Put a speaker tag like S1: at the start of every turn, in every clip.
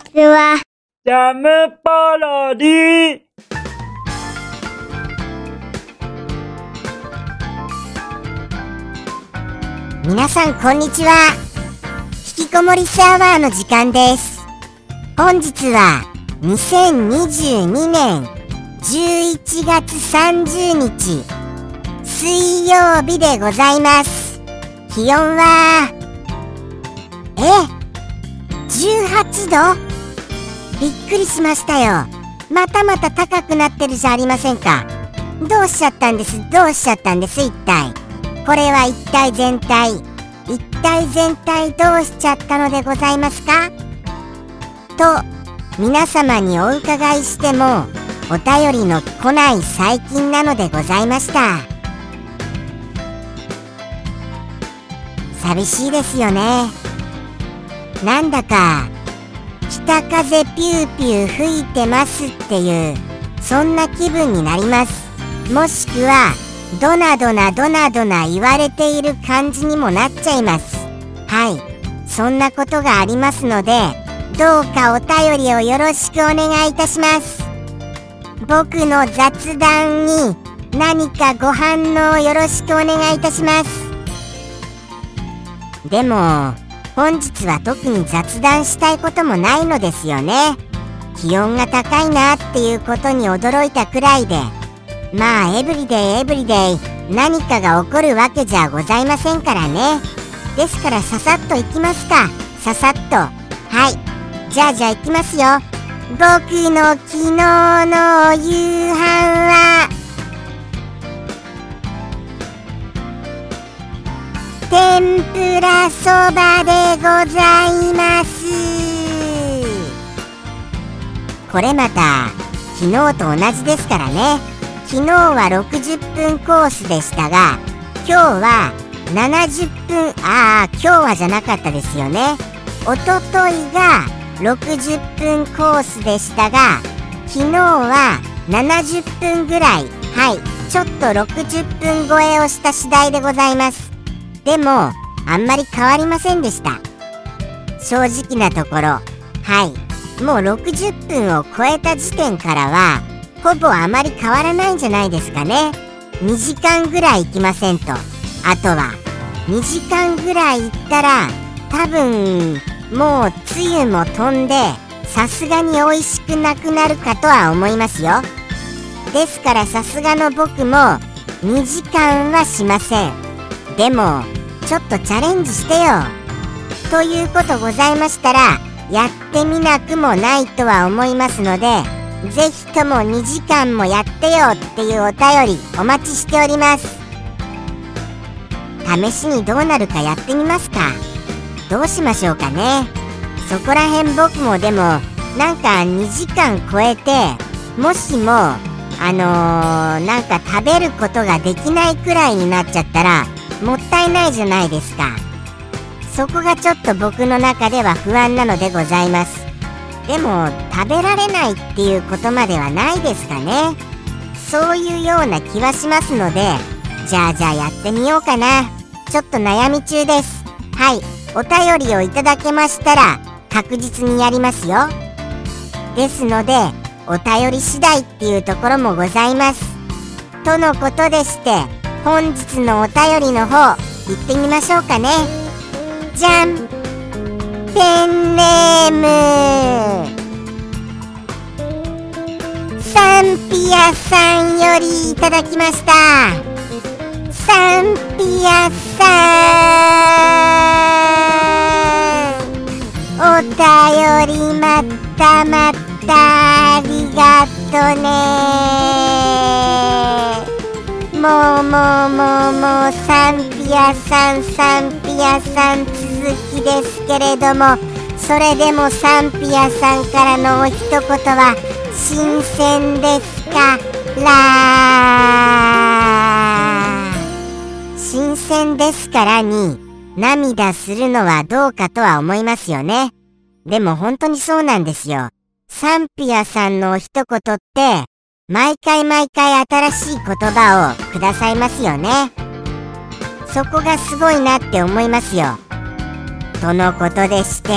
S1: ちは。
S2: ジャムパロディ
S3: 皆さんこんにちは。引きこもりサーバーの時間です。本日は2022年11月30日水曜日でございます。気温はえ？18度？びっくりしましたよ。またまた高くなってるじゃありませんか。どうしちゃったんです？どうしちゃったんです？一体。これは一体全体。一体全体どうしちゃったのでございますか？と皆様にお伺いしてもお便りの来ない最近なのでございました。寂しいですよね。なんだか北風ピューピュー吹いてますっていうそんな気分になります。もしくはドナドナドナドナ言われている感じにもなっちゃいます。はい。そんなことがありますのでどうかお便りをよろしくお願いいたします。僕の雑談に何かご反応よろしくお願いいたします。でも本日は特に雑談したいこともないのですよね。気温が高いなっていうことに驚いたくらいで。まあエブリデイエブリデイ。何かが起こるわけじゃございませんからね。ですからささっといきますか。ささっと。はい。じゃあじゃあいきますよ。僕の昨日の夕飯は。天ぷらそばでございます。これまた昨日と同じですからね。昨日は60分コースでしたが今日は70分ああ今日はじゃなかったですよね。おとといが60分コースでしたが昨日は70分ぐらい。はいちょっと60分超えをした次第でございます。でもあんまり変わりませんでした。正直なところはい。もう60分を超えた時点からはほぼあまり変わらないんじゃないですかね。2時間ぐらい行きませんと。あとは2時間ぐらい行ったら多分もうつゆも飛んでさすがに美味しくなくなるかとは思いますよ。ですからさすがの僕も2時間はしません。でもちょっとチャレンジしてよ。ということございましたらやってみなくもないとは思いますのでぜひとも2時間もやってよっていうお便りお待ちしております。試しにどうなるかやってみますか。どうしましょうかね。そこら辺僕もでもなんか2時間超えてもしもあのー、なんか食べることができないくらいになっちゃったらもったいないじゃないですか。そこがちょっと僕の中では不安なのでございます。でも食べられないっていうことまではないですかね。そういうような気はしますのでじゃあじゃあやってみようかな。ちょっと悩み中です。はいお便りをいただけましたら確実にやりますよ。ですのでお便り次第っていうところもございます。とのことでして本日のお便りの方行ってみましょうかね。じゃん。ペンネーム。サンピアさんよりいただきました。サンピアさん。お便りまたまた。ありがとね。もうもうもうもうサンピアさんサンピアさん続きですけれどもそれでもサンピアさんからのお一言は新鮮ですから新鮮ですからに涙するのはどうかとは思いますよねでも本当にそうなんですよサンピアさんのお一言って毎回毎回新しい言葉をくださいますよね。そこがすごいなって思いますよ。とのことでして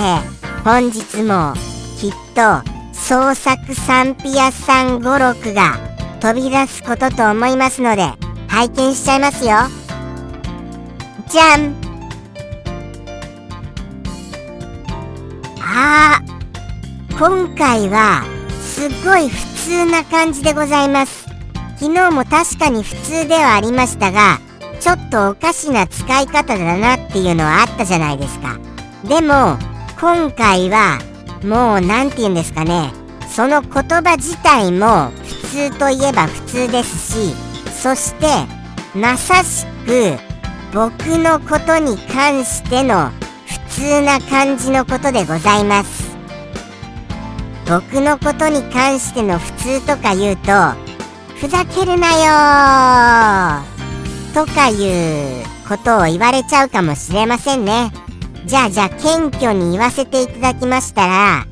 S3: 本日もきっと創作サンピアさん語録が飛び出すことと思いますので拝見しちゃいますよ。じゃん。あー今回はすっごい普通な感じでございます。昨日も確かに普通ではありましたがちょっとおかしな使い方だなっていうのはあったじゃないですか。でも今回はもう何て言うんですかね。その言葉自体も普通といえば普通ですしそしてまさしく僕のことに関しての普通な感じのことでございます。僕のことに関しての普通とか言うとふざけるなよとかいうことを言われちゃうかもしれませんね。じゃあじゃあ謙虚に言わせていただきましたら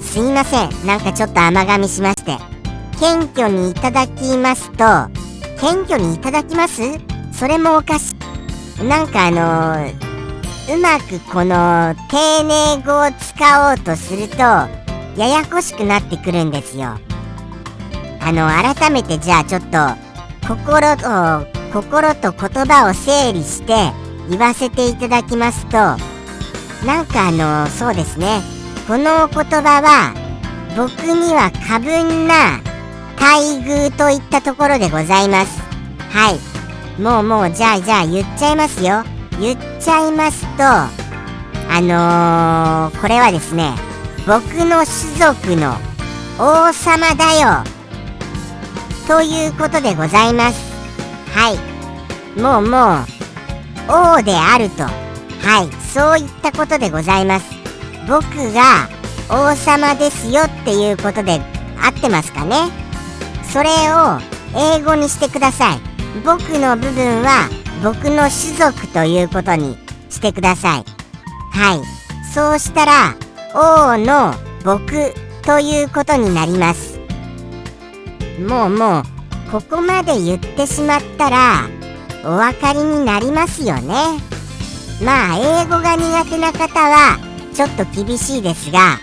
S3: すいません。なんかちょっと甘噛みしまして。謙虚にいただきますと謙虚にいただきます？それもおかしい。なんかあのー、うまくこの丁寧語を使おうとするとややこしくなってくるんですよ。あの改めてじゃあちょっと心と心と言葉を整理して言わせていただきますとなんかあのそうですね。この言葉は僕には過分な待遇といったところでございます。はい。もうもうじゃあじゃあ言っちゃいますよ。言っちゃいますとあのー、これはですね僕の種族の王様だよ。ということでございます。はい。もうもう王であると。はい。そういったことでございます。僕が王様ですよっていうことで合ってますかね？それを英語にしてください。僕の部分は僕の種族ということにしてください。はい。そうしたら王の僕ということになります。もうもうここまで言ってしまったらお分かりになりますよね。まあ英語が苦手な方はちょっと厳しいですが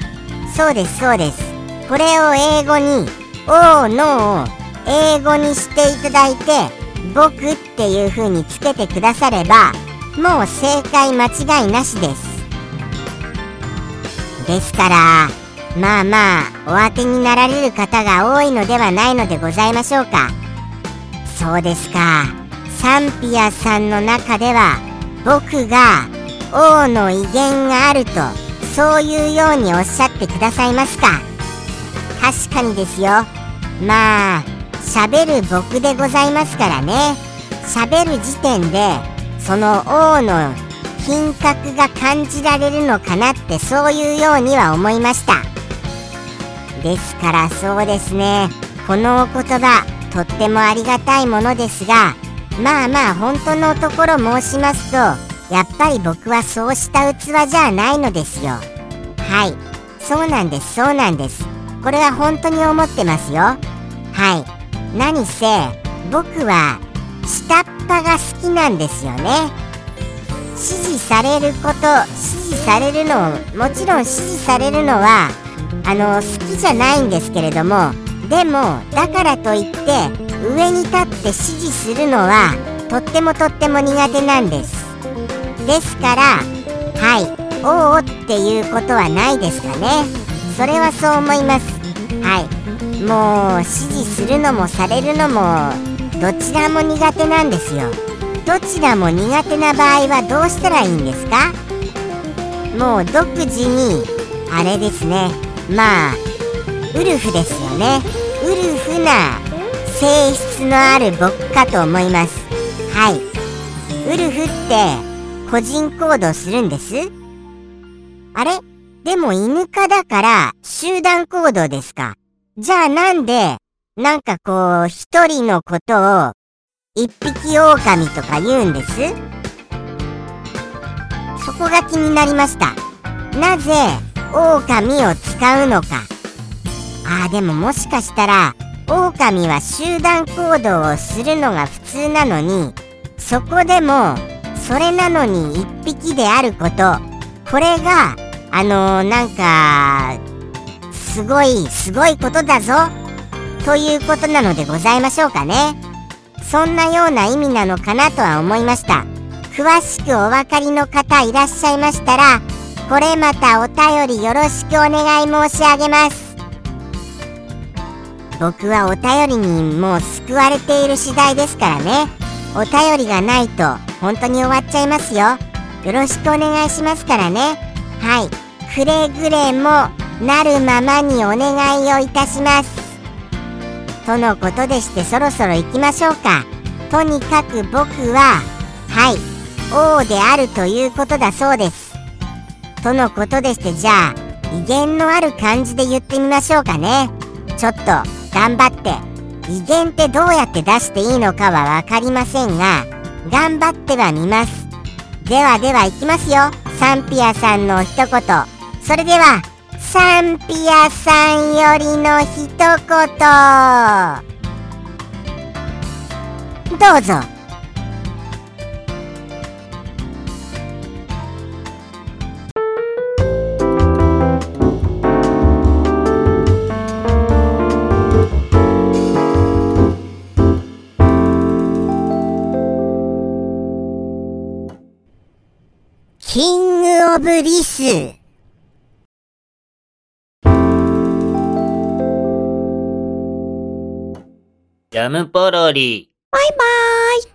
S3: そうですそうです。これを英語に「おの」を英語にしていただいて「僕」っていう風につけてくださればもう正解間違いなしです。ですから。まあまあお当てになられる方が多いのではないのでございましょうか。そうですか。サンピアさんの中では僕が王の威厳があるとそういうようにおっしゃってくださいますか。確かにですよ。まあ喋る僕でございますからね。喋る時点でその王の品格が感じられるのかなってそういうようには思いました。ですからそうですね。このお言葉とってもありがたいものですがまあまあ本当のところ申しますとやっぱり僕はそうした器じゃないのですよ。はい。そうなんですそうなんです。これは本当に思ってますよ。はい。何せ僕は下っ端が好きなんですよね。指示されること指示されるのもちろん指示されるのはあの好きじゃないんですけれどもでもだからといって上に立って指示するのはとってもとっても苦手なんです。ですからはいおおっていうことはないですかね。それはそう思います。はいもう指示するのもされるのもどちらも苦手なんですよ。どちらも苦手な場合はどうしたらいいんですか？もう独自にあれですね。まあウルフですよね。ウルフな性質のある僕かと思います。はい。ウルフって個人行動するんです？あれ？でも犬科だから集団行動ですか？じゃあなんでなんかこう一人のことを一匹狼とか言うんですそこが気になりましたなぜ狼を使うのかあーでももしかしたら狼は集団行動をするのが普通なのにそこでもそれなのに一匹であることこれがあのー、なんかすごい、すごいことだぞ。ということなのでございましょうかね。そんなような意味なのかなとは思いました。詳しくお分かりの方いらっしゃいましたら、これまたお便りよろしくお願い申し上げます。僕はお便りにもう救われている次第ですからね。お便りがないと本当に終わっちゃいますよ。よろしくお願いしますからね。はい。くれぐれもなるままにお願いをいたします。とのことでしてそろそろ行きましょうか。とにかく僕は、はい、王であるということだそうです。とのことでしてじゃあ、威厳のある感じで言ってみましょうかね。ちょっと頑張って。威厳ってどうやって出していいのかは分かりませんが、頑張ってはみます。ではでは行きますよ。サンピアさんの一言。それでは、サンピアさんよりの一言。どうぞ。キング・オブ・リス。
S2: ジャムポロリ。
S3: バイバーイ。